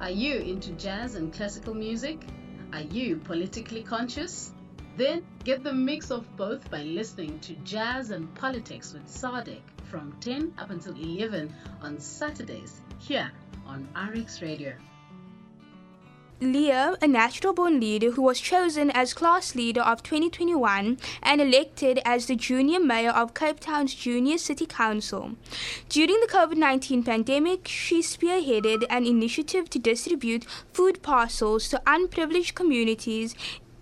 Are you into jazz and classical music? Are you politically conscious? Then get the mix of both by listening to Jazz and Politics with Sadek from 10 up until 11 on Saturdays here on RX Radio. Leah, a natural born leader who was chosen as class leader of 2021 and elected as the junior mayor of Cape Town's Junior City Council. During the COVID 19 pandemic, she spearheaded an initiative to distribute food parcels to unprivileged communities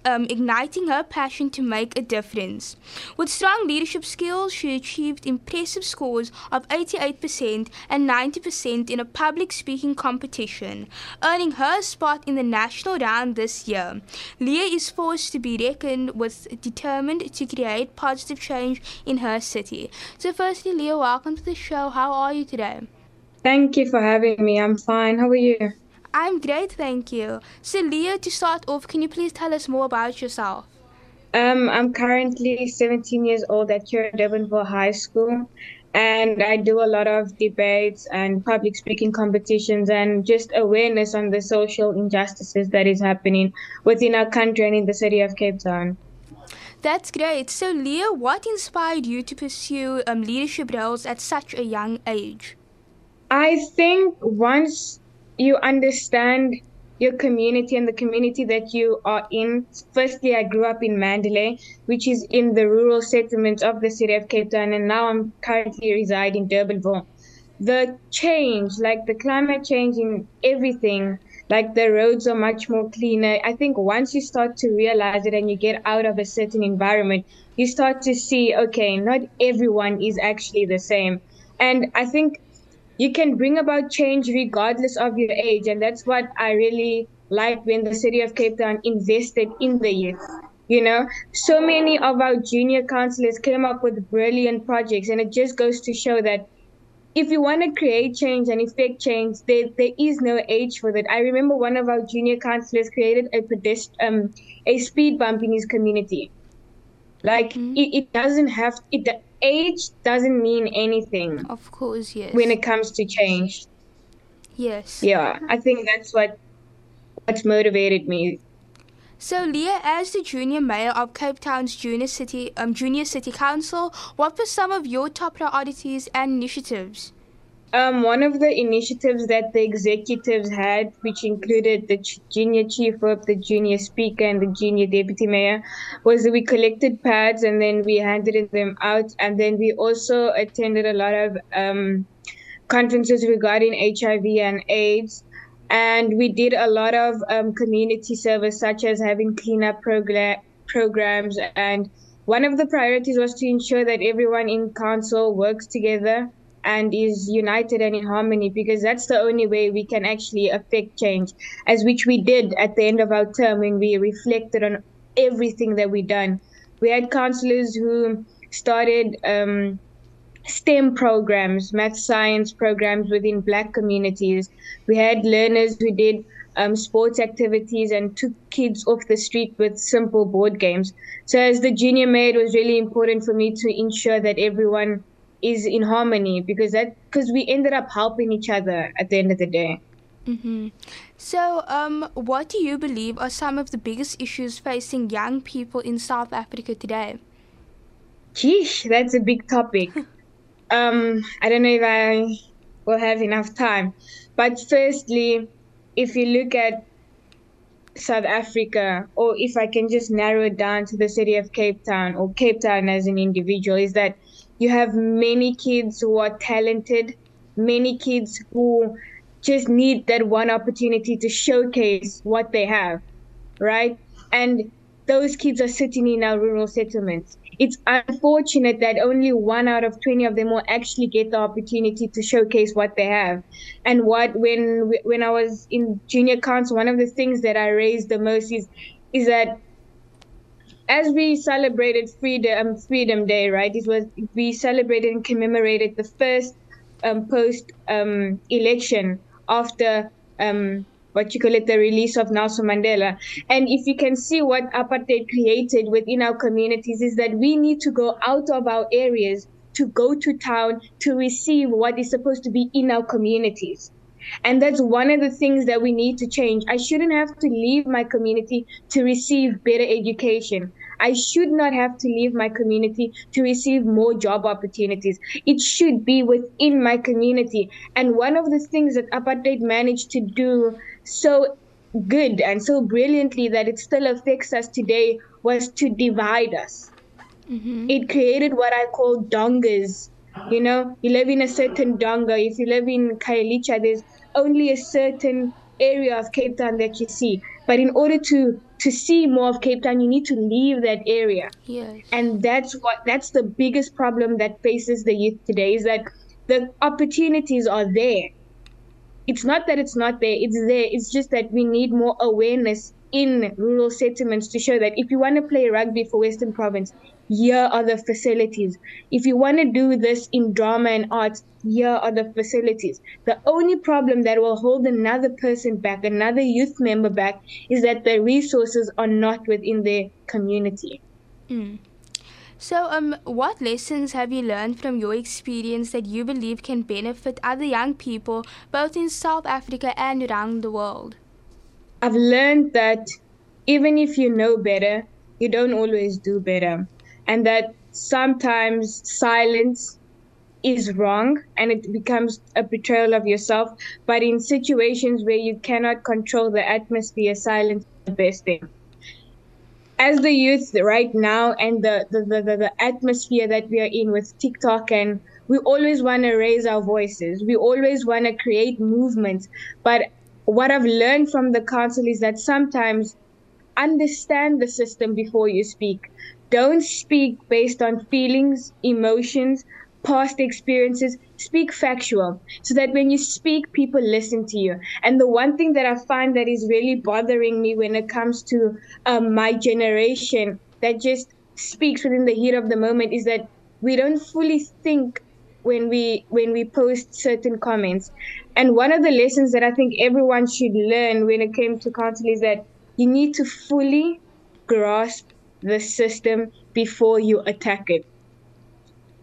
um, igniting her passion to make a difference. With strong leadership skills, she achieved impressive scores of 88% and 90% in a public speaking competition, earning her spot in the national round this year. Leah is forced to be reckoned with, determined to create positive change in her city. So, firstly, Leah, welcome to the show. How are you today? Thank you for having me. I'm fine. How are you? I'm great, thank you. So, Leah, to start off, can you please tell us more about yourself? Um, I'm currently 17 years old at Curro Durbanville High School, and I do a lot of debates and public speaking competitions and just awareness on the social injustices that is happening within our country and in the city of Cape Town. That's great. So, Leah, what inspired you to pursue um, leadership roles at such a young age? I think once you understand your community and the community that you are in. Firstly, I grew up in Mandalay, which is in the rural settlements of the city of Cape Town, and now I'm currently reside in Durbanville. The change, like the climate change in everything, like the roads are much more cleaner. I think once you start to realize it and you get out of a certain environment, you start to see, okay, not everyone is actually the same. And I think you can bring about change regardless of your age. And that's what I really like when the city of Cape Town invested in the youth. You know, so many of our junior councillors came up with brilliant projects, and it just goes to show that if you want to create change and effect change, there, there is no age for that. I remember one of our junior councillors created a pedest- um, a speed bump in his community. Like mm-hmm. it, it doesn't have it age doesn't mean anything. Of course, yes. When it comes to change. Yes. Yeah, I think that's what what's motivated me. So, Leah, as the junior mayor of Cape Town's junior city um, junior city council, what were some of your top priorities and initiatives? Um, one of the initiatives that the executives had, which included the junior chief whip, the junior speaker, and the junior deputy mayor, was that we collected pads and then we handed them out. And then we also attended a lot of um, conferences regarding HIV and AIDS. And we did a lot of um, community service, such as having cleanup progr- programs. And one of the priorities was to ensure that everyone in council works together and is united and in harmony because that's the only way we can actually affect change as which we did at the end of our term when we reflected on everything that we done we had counselors who started um, STEM programs, math science programs within black communities. We had learners who did um, sports activities and took kids off the street with simple board games. So, as the junior maid, it was really important for me to ensure that everyone is in harmony because that because we ended up helping each other at the end of the day. Mm-hmm. So, um, what do you believe are some of the biggest issues facing young people in South Africa today? Geesh, that's a big topic. um, I don't know if I will have enough time, but firstly, if you look at South Africa, or if I can just narrow it down to the city of Cape Town or Cape Town as an individual, is that you have many kids who are talented, many kids who just need that one opportunity to showcase what they have, right? And those kids are sitting in our rural settlements. It's unfortunate that only one out of 20 of them will actually get the opportunity to showcase what they have. And what, when, when I was in junior council, one of the things that I raised the most is, is that as we celebrated Freedom Freedom Day, right? It was we celebrated and commemorated the first um, post um, election after um, what you call it, the release of Nelson Mandela. And if you can see what apartheid created within our communities, is that we need to go out of our areas to go to town to receive what is supposed to be in our communities. And that's one of the things that we need to change. I shouldn't have to leave my community to receive better education. I should not have to leave my community to receive more job opportunities. It should be within my community. And one of the things that apartheid managed to do so good and so brilliantly that it still affects us today was to divide us. Mm-hmm. It created what I call dongas. You know, you live in a certain donga. If you live in Khayelitsha, there's only a certain area of Cape Town that you see. But in order to to see more of Cape Town, you need to leave that area. Yes. And that's what that's the biggest problem that faces the youth today is that the opportunities are there. It's not that it's not there, it's there. It's just that we need more awareness in rural settlements to show that if you want to play rugby for Western Province, here are the facilities. If you want to do this in drama and arts, here are the facilities. The only problem that will hold another person back, another youth member back, is that the resources are not within their community. Mm. So, um, what lessons have you learned from your experience that you believe can benefit other young people both in South Africa and around the world? I've learned that even if you know better, you don't always do better. And that sometimes silence is wrong and it becomes a betrayal of yourself. But in situations where you cannot control the atmosphere, silence is the best thing. As the youth right now and the, the, the, the, the atmosphere that we are in with TikTok and we always want to raise our voices. We always want to create movements. But what I've learned from the council is that sometimes understand the system before you speak. Don't speak based on feelings, emotions, past experiences. Speak factual so that when you speak, people listen to you. And the one thing that I find that is really bothering me when it comes to um, my generation that just speaks within the heat of the moment is that we don't fully think when we when we post certain comments. And one of the lessons that I think everyone should learn when it came to council is that you need to fully grasp the system before you attack it.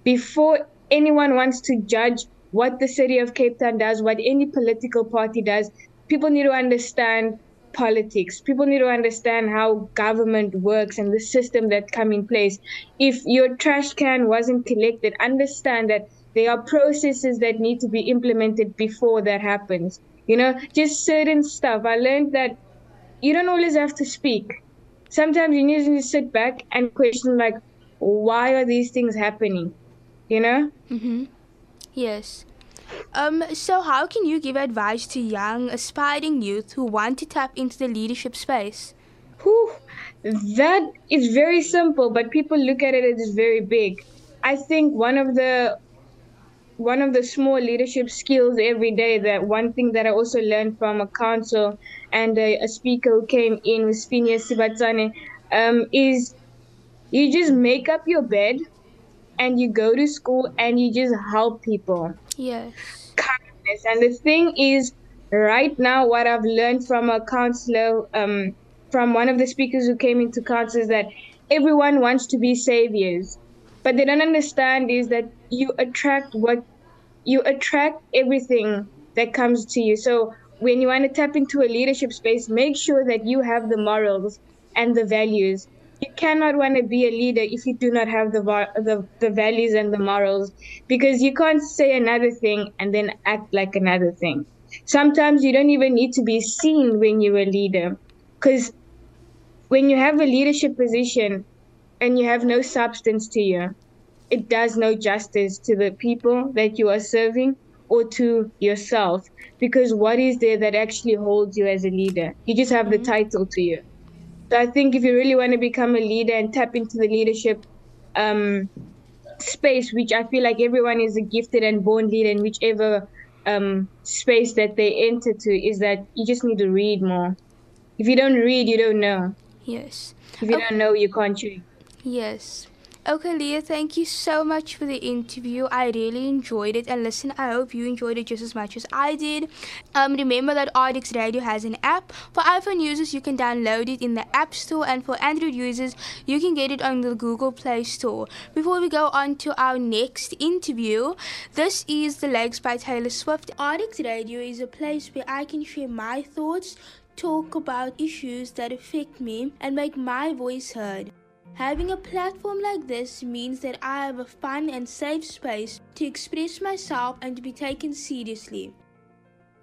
Before anyone wants to judge what the city of Cape Town does, what any political party does, people need to understand politics. People need to understand how government works and the system that come in place. If your trash can wasn't collected, understand that there are processes that need to be implemented before that happens. You know, just certain stuff. I learned that you don't always have to speak. Sometimes you need to sit back and question, like, why are these things happening? You know? Mm-hmm. Yes. Um, so, how can you give advice to young, aspiring youth who want to tap into the leadership space? Whew, that is very simple, but people look at it as very big. I think one of the one of the small leadership skills every day that one thing that I also learned from a council and a, a speaker who came in with Phineas Sibatsane um, is you just make up your bed and you go to school and you just help people. Yes. Kindness. And the thing is, right now, what I've learned from a counselor, um, from one of the speakers who came into council is that everyone wants to be saviors but they don't understand is that you attract what you attract everything that comes to you so when you want to tap into a leadership space make sure that you have the morals and the values you cannot want to be a leader if you do not have the, the the values and the morals because you can't say another thing and then act like another thing sometimes you don't even need to be seen when you're a leader because when you have a leadership position and you have no substance to you, it does no justice to the people that you are serving or to yourself. Because what is there that actually holds you as a leader? You just have the mm-hmm. title to you. So I think if you really want to become a leader and tap into the leadership um, space, which I feel like everyone is a gifted and born leader in whichever um, space that they enter to, is that you just need to read more. If you don't read, you don't know. Yes. If you okay. don't know, you can't change. Yes. Okay, Leah, thank you so much for the interview. I really enjoyed it. And listen, I hope you enjoyed it just as much as I did. Um, remember that RX Radio has an app. For iPhone users, you can download it in the App Store. And for Android users, you can get it on the Google Play Store. Before we go on to our next interview, this is The Lakes by Taylor Swift. RX Radio is a place where I can share my thoughts, talk about issues that affect me, and make my voice heard. Having a platform like this means that I have a fun and safe space to express myself and to be taken seriously.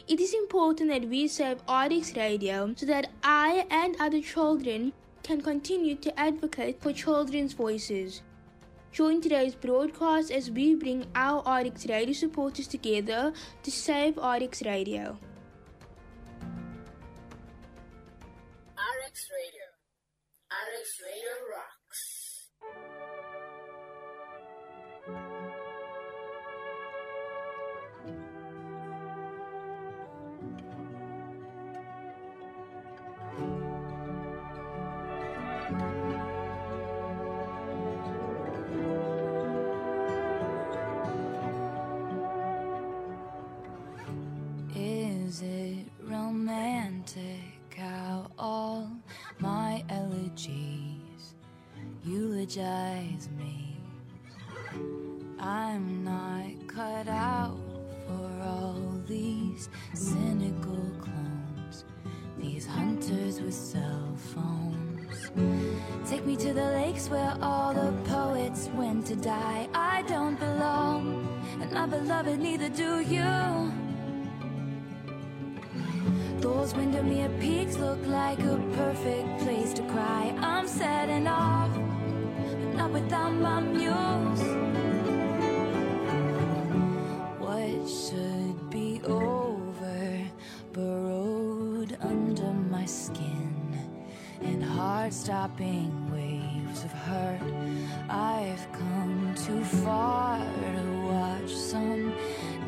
It is important that we save RX Radio so that I and other children can continue to advocate for children's voices. Join today's broadcast as we bring our RX Radio supporters together to save RX Radio. RX Radio. RX Radio Rock. Eulogize me. I'm not cut out for all these cynical clones, these hunters with cell phones. Take me to the lakes where all the poets went to die. I don't belong, and my beloved, neither do you. Those Windermere peaks look like a perfect place to cry. I'm setting off without my muse. What should be over, burrowed under my skin, and heart-stopping waves of hurt. I've come too far to watch some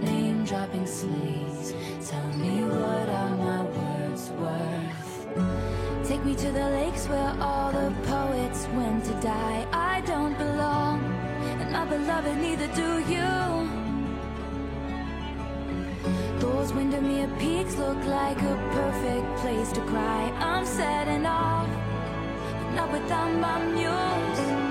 name-dropping slaves tell me what are my words worth. Take me to the lakes where all the poets went to die. Beloved, neither do you. Those Windermere peaks look like a perfect place to cry. I'm setting off, but not without my muse.